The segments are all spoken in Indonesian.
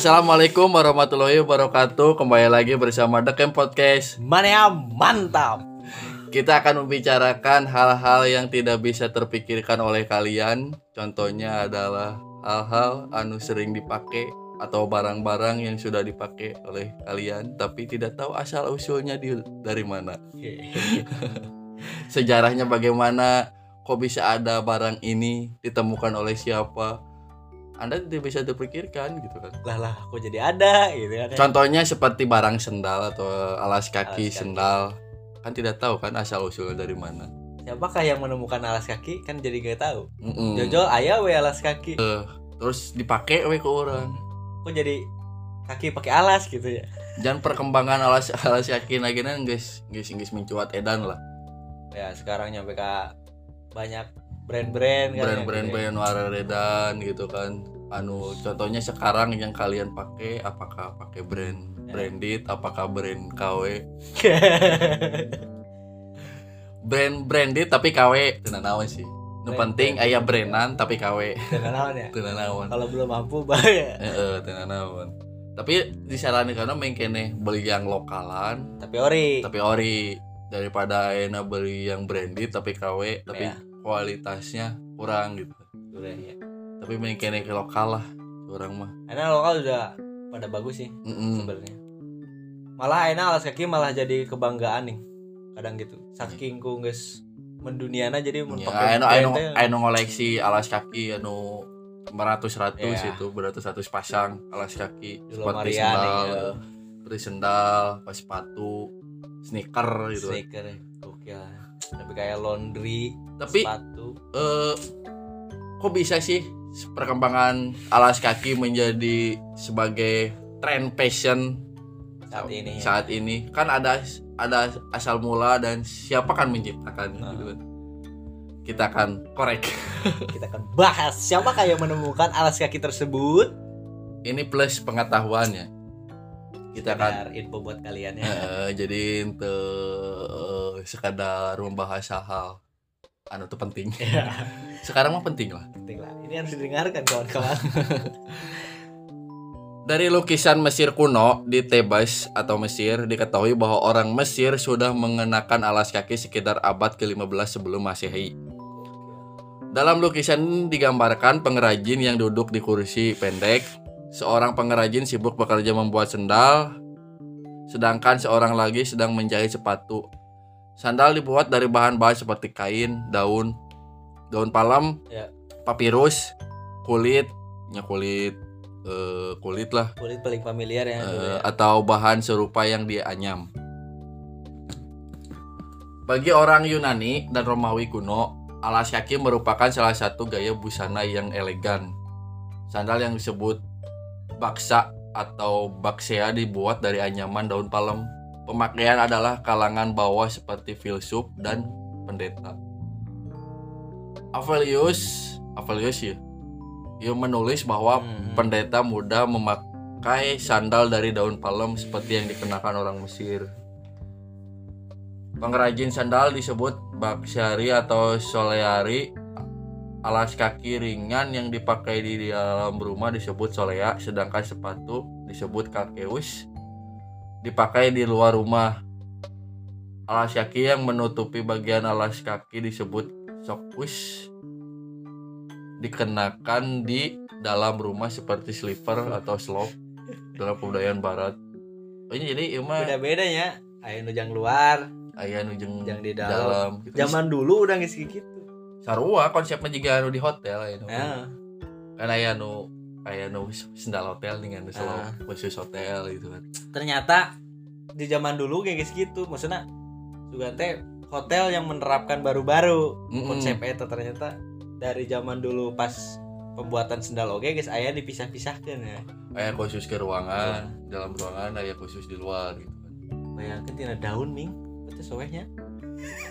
Assalamualaikum warahmatullahi wabarakatuh. Kembali lagi bersama The Camp Podcast. Mana mantap. Kita akan membicarakan hal-hal yang tidak bisa terpikirkan oleh kalian. Contohnya adalah hal-hal anu sering dipakai atau barang-barang yang sudah dipakai oleh kalian tapi tidak tahu asal usulnya di, dari mana. Sejarahnya bagaimana? Kok bisa ada barang ini ditemukan oleh siapa? Anda tidak bisa terpikirkan gitu kan. lah lah, kok jadi ada gitu kan. Contohnya seperti barang sendal atau alas kaki, Alas kaki. sendal. Kan tidak tahu kan asal usulnya dari mana. Siapakah yang menemukan alas kaki? Kan jadi gak tahu. Mm-mm. Jojo ayah we alas kaki. Terus dipakai we ke orang. Kok jadi kaki pakai alas gitu ya? Jangan perkembangan alas alas kaki lagi guys, guys guys mencuat edan lah. Ya sekarang nyampe ke banyak brand-brand kan. Brand-brand yang gitu brand warna redan gitu kan. Anu contohnya sekarang yang kalian pakai apakah pakai brand Ya. branded, apakah brand KW? ya. Brand branded tapi KW tenan naon sih. Nu Brand- penting brand. aya brandan tapi KW. Dengan naon ya? Tenan naon. Kalau belum mampu bahaya. Heeh, tenan naon. Tapi disarankan karena kene beli yang lokalan Tapi ori. tapi ori daripada enak beli yang branded tapi KW tapi Ya. Kualitasnya kurang gitu. Udah ya. Tapi kene ke lokal lah orang mah. Karena lokal udah pada bagus sih Mm-mm. sebenarnya. Malah enak alas kaki malah jadi kebanggaan nih. Kadang gitu. Saking ku geus menduniana jadi Ya, brand teh, anu ngoleksi alas kaki anu beratus ratus Ya. itu beratus ratus pasang alas kaki seperti sendal, seperti sendal, pas sepatu, sneaker gitu. sneaker ya. Gokil. Tapi kayak laundry, Tapi sepatu. eh kok bisa sih perkembangan alas kaki menjadi sebagai tren fashion Saat ini ya. saat ini kan ada ada asal mula dan siapa kan menciptakan Nah. gitu kan kita akan korek Kita akan bahas siapakah yang menemukan alas kaki tersebut. ini plus pengetahuannya kita akan Sekedar info buat kalian ya. eh, jadi untuk sekadar membahas hal anu tuh penting Ya, sekarang mah penting lah penting lah. Ini harus didengarkan kawan-kawan. Dari lukisan Mesir kuno di Tebas atau Mesir diketahui bahwa orang Mesir sudah mengenakan alas kaki sekitar abad ke-15 sebelum Masehi. Dalam lukisan digambarkan pengrajin yang duduk di kursi pendek. Seorang pengrajin sibuk bekerja membuat sendal, sedangkan seorang lagi sedang menjahit sepatu. Sandal dibuat dari bahan-bahan seperti kain, daun, daun palem, Ya. papirus, kulit, ya kulit eh, kulit lah Kulit paling familiar ya. eh, ya. atau bahan serupa yang dianyam. Bagi orang Yunani dan Romawi kuno, alas kaki merupakan salah satu gaya busana yang elegan. Sandal yang disebut baksa atau baksea dibuat dari anyaman daun palem. Pemakaian adalah kalangan bawah seperti filsuf dan pendeta. Avelius, Avelius ya, ia menulis bahwa Hmm. pendeta muda memakai sandal dari daun palem seperti yang dikenakan orang Mesir. Pengrajin sandal disebut baksyari atau soleari. Alas kaki ringan yang dipakai di dalam rumah disebut solea, sedangkan sepatu disebut kakeus dipakai di luar rumah. Alas kaki yang menutupi bagian alas kaki disebut sokus dikenakan di dalam rumah seperti slipper atau slop dalam kebudayaan barat. Oh, ini jadi ieu mah Beda-beda ya. Ayo nujang luar, aya nu jeung Yang di dalam. gitu. zaman dulu udah ngisi gitu. sarua konsepnya juga anu di hotel. Ya. Kan aya nu aya nu sendal hotel dengan nu slop Ah. khusus hotel gitu kan. Ternyata di zaman dulu kayak gitu. Maksudnya juga teh hotel yang menerapkan baru-baru Mm-mm. konsep eta ternyata dari zaman dulu pas pembuatan sendal oke guys ayah dipisah-pisahkan ya Aya khusus ke ruangan, Iya. dalam ruangan aya khusus di luar gitu kan. bayangkan tina daun ming itu soehnya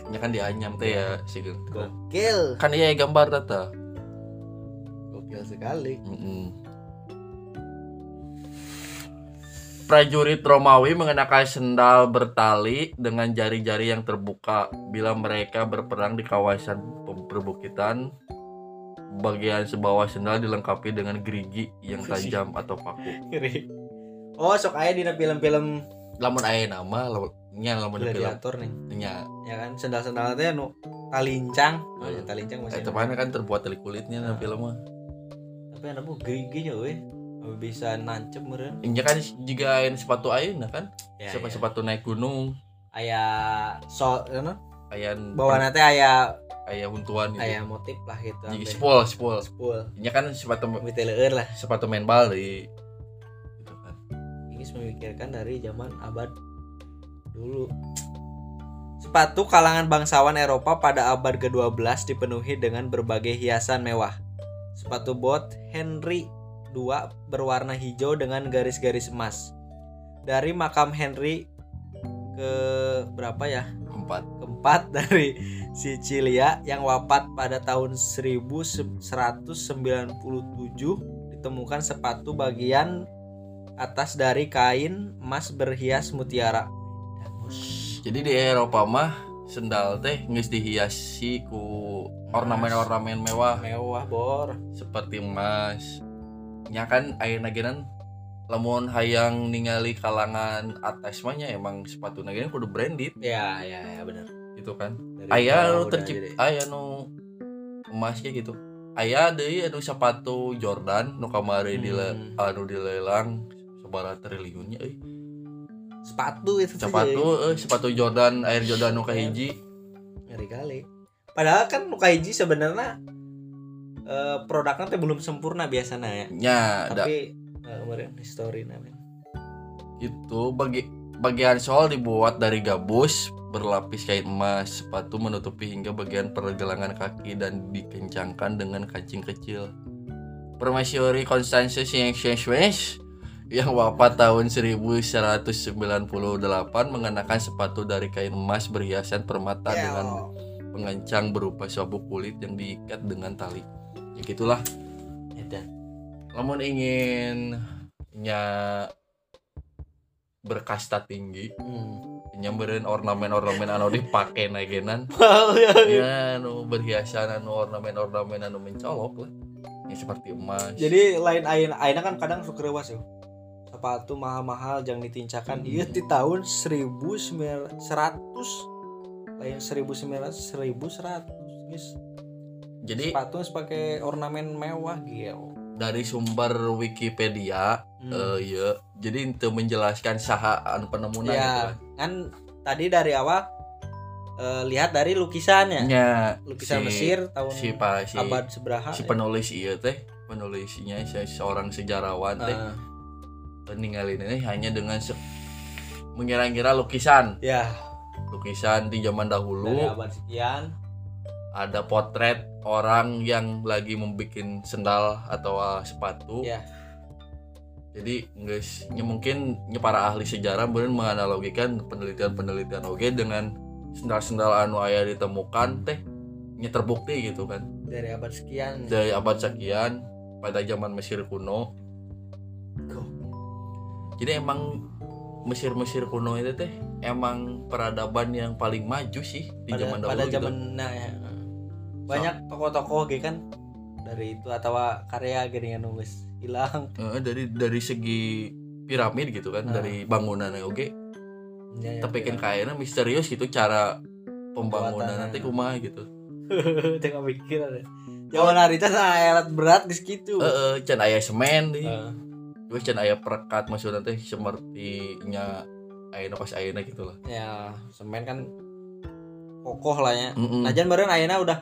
Ya kan dianyam teh ya sih gokil Kan iya gambar tata. Gokil sekali Mm-mm. Prajurit Romawi mengenakan sendal bertali dengan jari-jari yang terbuka bila mereka berperang di kawasan perbukitan. bagian sebawah sendal dilengkapi dengan gerigi yang tajam atau paku. Oh, sok aya dina film-film Lamun aya nama, lamun nya lamun di film nih. nya Ya kan sendal-sendal teh nu talincang. Oh, talincang masih. eta mana kan terbuat dari kulitnya na Ah. film mah. Tapi ada bu gerigi nya we. Bisa nancep meureun. Nya kan juga sepatu ayeuna kan, Ya, sepatu ya. sepatu naik gunung, Aya so anu aya bawa teh aya aya huntuan gitu. aya motif lah gitu. Jadi ampe spol, spol. Spool. Nya kan sepatu Mite leueur lah. sepatu main bal di gitu kan. Ini memikirkan dari zaman abad dulu. Sepatu kalangan bangsawan Eropa pada abad ke-12 dipenuhi dengan berbagai hiasan mewah. Sepatu bot Henry II berwarna hijau dengan garis-garis emas. Dari makam Henry ke berapa ya? Empat. Keempat dari Sicilia yang wafat pada tahun 1197 ditemukan sepatu bagian atas dari kain emas berhias mutiara. Jadi di Eropa mah sendal teh geus dihiasi ku ornamen-ornamen mewah Mewah bor. seperti emas. Nya kan ayeuna genan lamun hayang ningali kalangan atas mah nya emang sepatu geuna kudu branded Ya ya ya benar. gitu kan. Dari Aya bawah nu tercipta jadi. aya nu emas kayak gitu. Aya deui anu sepatu Jordan nu kamari dile Hmm. anu dilelang sabaraha triliunnya euy. sepatu itu Sepatu sepatu Jordan Air Jordan nu kahiji. jadi. ngeri kali. Padahal kan Nuka hiji sebenarnya eh, produknya teh belum sempurna biasanya ya. Ada Tapi eh, kemarin history namanya. itu bagi bagian sol dibuat dari gabus berlapis kain emas sepatu menutupi hingga bagian pergelangan kaki dan dikencangkan dengan kancing kecil Permaisuri Constance Swiss yang wafat tahun 1198 mengenakan sepatu dari kain emas berhiasan permata Ya, dengan pengencang berupa sabuk kulit yang diikat dengan tali ya gitulah Edan. namun ingin nya berkasta tinggi Hmm. nyamberin ornamen-ornamen anu dipake nagenan ya. ya anu berhiasan anu ornamen-ornamen anu mencolok lah ya seperti emas Jadi lain aina aina kan kadang suka rewas yo. Sepatu mahal-mahal jangan ditincakan. Iya di tahun 1900 lain 1900 1100 guys. jadi Sepatu harus pakai ornamen mewah gitu. dari sumber Wikipedia eh iya jadi itu menjelaskan saha anu penemuan Ya. gitu kan tadi dari awal eh, lihat dari lukisannya. nya Lukisan si- Mesir tahun si pa si, abad seberapa? si penulis iya teh penulisnya si- seorang sejarawan teh Eh, ninggalin ini hanya dengan mengira-ngira lukisan ya, lukisan di zaman dari dahulu abad sekian. ada potret orang yang lagi membuat sendal atau uh, sepatu Ya. jadi guys ya mungkin ya para ahli sejarah bener menganalogikan penelitian-penelitian oke dengan sendal-sendal anu aya ditemukan teh nya terbukti gitu kan Dari abad sekian. dari abad sekian pada zaman Mesir kuno jadi emang Mesir-Mesir kuno itu teh emang peradaban yang paling maju sih di pada, zaman dahulu pada gitu. zaman nah ya. banyak tokoh-tokoh gitu kan dari itu atau karya yang nulis hilang Eh, dari dari segi piramid gitu kan Nah. dari bangunan oke Ya, ya, tapi kan ya. kayaknya misterius gitu cara pembangunan nanti kumaha gitu jangan pikir ada zaman hari itu alat berat di situ eh eh, can aya semen di Eh, terus can aya perekat maksudnya teh seperti nya aya pas ayeuna gitu lah. Ya semen kan kokoh lah ya. Mm-mm. nah jangan bareng ayeuna udah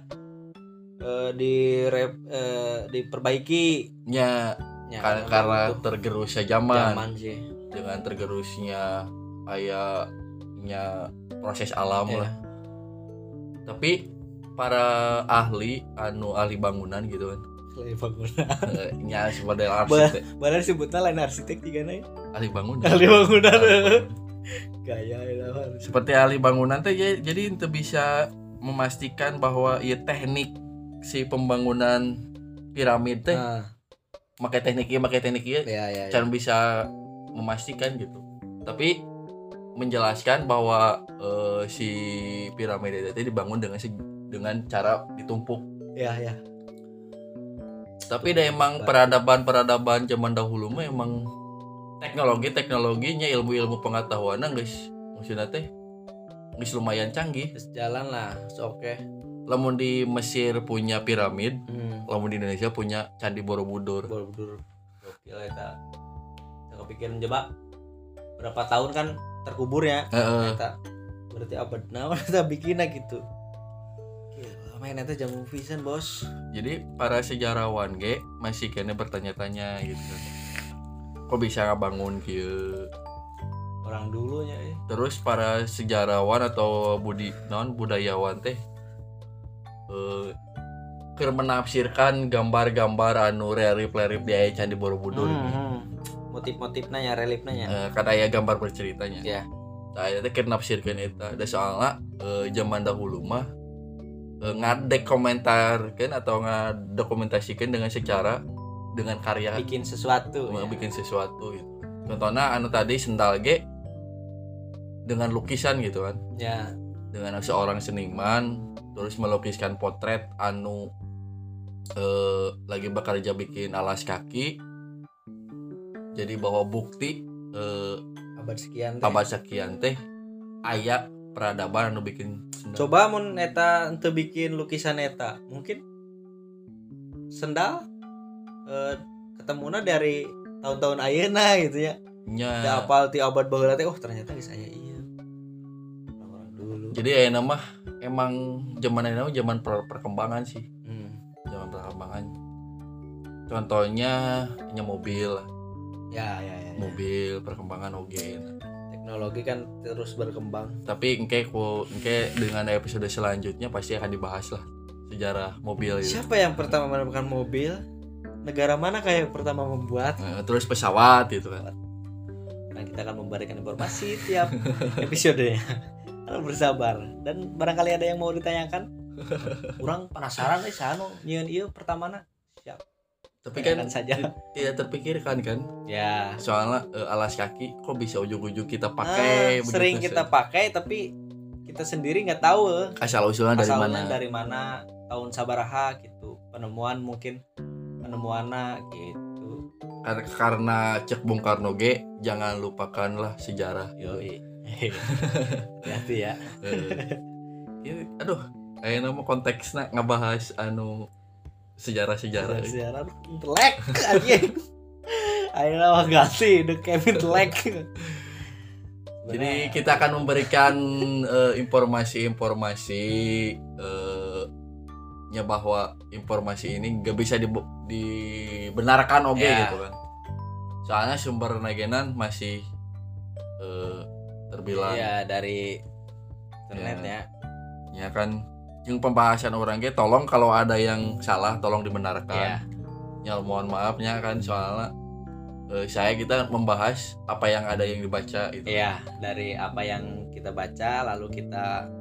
eh, di rep- eh, diperbaiki. Nya ya, kar- karena butuh tergerusnya zaman, zaman sih. Dengan tergerusnya aya nya proses alam Ya. lah. Tapi para ahli anu ahli bangunan gitu kan selain bangunan eh, nya sebagai arsitek. Padahal disebutnya lain arsitek juga nih. Ahli bangunan. Ahli bangunan. Gaya ya seperti ahli bangunan teh ya- jadi itu bisa memastikan bahwa ya teknik si pembangunan piramid teh nah. pakai teknik ieu pakai teknik ieu ya ya, ya. can bisa memastikan gitu. Tapi menjelaskan bahwa eh, si piramida itu dibangun dengan se- dengan cara ditumpuk. Ya ya tapi dah emang peradaban-peradaban zaman dahulu mah emang teknologi teknologinya ilmu ilmu pengetahuan guys maksudnya teh guys lumayan canggih. Terus jalan lah oke. Lamun di Mesir punya piramid hmm. lamun di Indonesia punya candi Borobudur. Borobudur. Gokil eta Saya kepikiran coba berapa tahun kan terkubur ya? Eta berarti abad nah kita bikin gitu main eta jamu pisan bos. Jadi para sejarawan ge masih kena bertanya-tanya gitu. Kok bisa ngabangun kieu orang dulunya ya terus para sejarawan atau budi non budayawan teh eh keur menafsirkan gambar-gambar anu relief-relief di aya candi Borobudur ini. Hmm, motif-motifnya ya reliefnya ya. Eh, kan aya gambar berceritanya. Ya. Nah, itu keur nafsirkeun eta. Da soalna eh, zaman dahulu mah eh, ngadekomentarkeun atau ngadokumentasikan dengan secara dengan karya bikin sesuatu ya. bikin sesuatu gitu. Contohnya anu tadi sendal ge dengan lukisan gitu kan. ya Dengan seorang seniman terus melukiskan potret anu eh, lagi bekerja bikin alas kaki. Jadi bawa bukti eh, abad sekian teh. abad sekian teh aya peradaban anu bikin sendal. coba mun eta untuk bikin lukisan eta mungkin sendal eh, ketemuna dari tahun-tahun ayeuna gitu ya Nya. Teu apal ti abad baheula teh oh ternyata geus aya iya orang dulu Jadi aya nama emang zaman ini zaman per- perkembangan sih, Hmm. zaman perkembangan. Contohnya nya mobil, ya ya ya, ya. mobil perkembangan oge. Teknologi kan terus berkembang Tapi engke ku engke dengan episode selanjutnya pasti akan dibahas lah sejarah mobil gitu. siapa yang pertama menemukan mobil negara mana kayak pertama membuat Nah, terus pesawat gitu kan. Nah, kita akan memberikan informasi tiap episodenya. Harus bersabar dan barangkali ada yang mau ditanyakan. Kurang penasaran nih sano nyieun ieu pertamana. Siap. Tapi kan saja. tidak terpikirkan kan. Ya. Soalnya eh, alas kaki kok bisa ujung-ujung kita Ah, pakai begitu sering kita pakai tapi kita sendiri nggak tahu. Asal usulnya dari mana. dari mana? Tahun sabaraha gitu. Penemuan mungkin penemuannya gitu. Kar- karena cek Bung Karno ge jangan lupakanlah sejarah. Yoi. Hati ya. Eh, ini, aduh kayak nama konteksnya ngebahas anu sejarah-sejarah sejarah intelek anjing ayo mah ganti the Kevin intelek jadi kita akan memberikan eh, informasi-informasi eh, nya bahwa informasi ini gak bisa dibu- dibenarkan oke Ya. gitu kan soalnya sumber nagenan masih eh, terbilang Iya dari internet Ya. ya. ya kan yang pembahasan orang ge tolong kalau ada yang salah tolong dibenarkan Iya. ya mohon maafnya kan soalnya eh, saya kita membahas apa yang ada yang dibaca itu Iya, dari apa yang kita baca lalu kita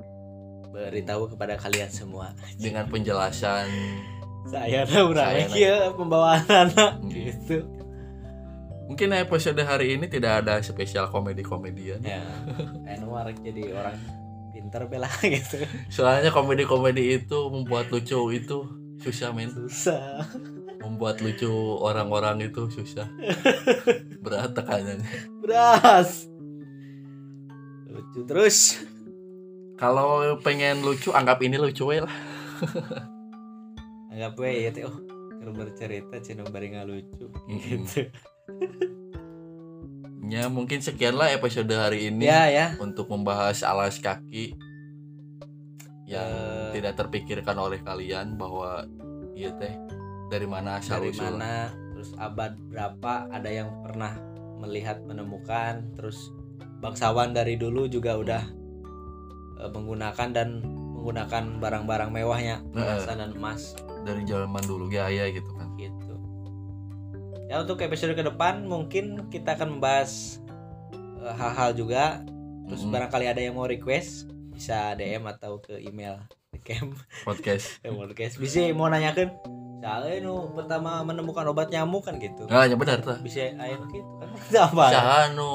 beritahu kepada kalian semua. dengan penjelasan Saya tahu berapa ya pembawaan anak Hmm. gitu. mungkin episode hari ini tidak ada spesial komedi komedian Ya, rek jadi orang pinter bela gitu. soalnya komedi komedi itu membuat lucu itu susah men Susah. membuat lucu orang-orang itu susah berat tekanannya Beras. Lucu terus. kalau pengen lucu anggap ini lucu we lah Anggap we ya teh oh keur bercerita cenah bari ngalucu Mm-mm. gitu. ya mungkin sekian lah episode hari ini Ya ya. untuk membahas alas kaki yang Eh. tidak terpikirkan oleh kalian bahwa iya teh dari mana asal dari usul? mana terus abad berapa ada yang pernah melihat menemukan terus bangsawan dari dulu juga udah eh, menggunakan dan menggunakan barang-barang mewahnya perhiasan dan emas. Dari zaman dulu gaya gitu kan. Gitu ya untuk episode ke depan mungkin kita akan membahas eh, hal-hal juga. Terus Mm-mm. barangkali ada yang mau request bisa DM atau ke email camp. Podcast. Podcast. Bisa mau nanyakan soalnya nu pertama menemukan obat nyamuk kan gitu. Nah ya benar tuh. Bisa ayo gitu kan. Apa? Sahanu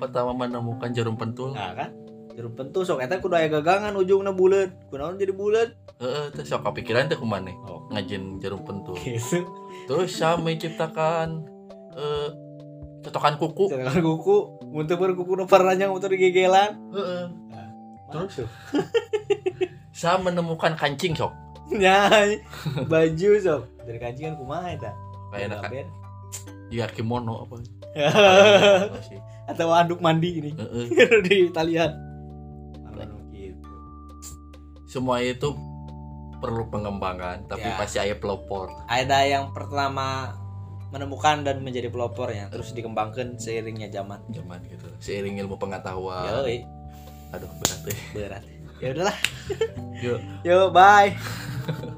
pertama menemukan jarum pentul. Nah kan? Jarum pentul sok eta kudu aya gagangan ujungna bulat kunaon jadi bulat Heeh, teh sok kepikiran teh kumane oh ngajin jarum pentul. gitu Terus saya menciptakan eh cocokan kuku. Jangan kuku muntah berkuku nu paranjang muntah digegelan Heeh. terus Saya menemukan kancing sok. nyai baju sok dari kancing kan kumaha eta Kayak enak Ben. ya kimono apa. atau anduk mandi ini Heeh. di Italian Kalau gitu Semua itu perlu pengembangan, tapi Ya. pasti ada pelopor. ada yang pertama menemukan dan menjadi pelopornya terus dikembangkan seiringnya zaman Zaman gitu. Seiring ilmu pengetahuan. Yoi, Aduh, berat deh. berat ya udahlah Yuk. yuk bye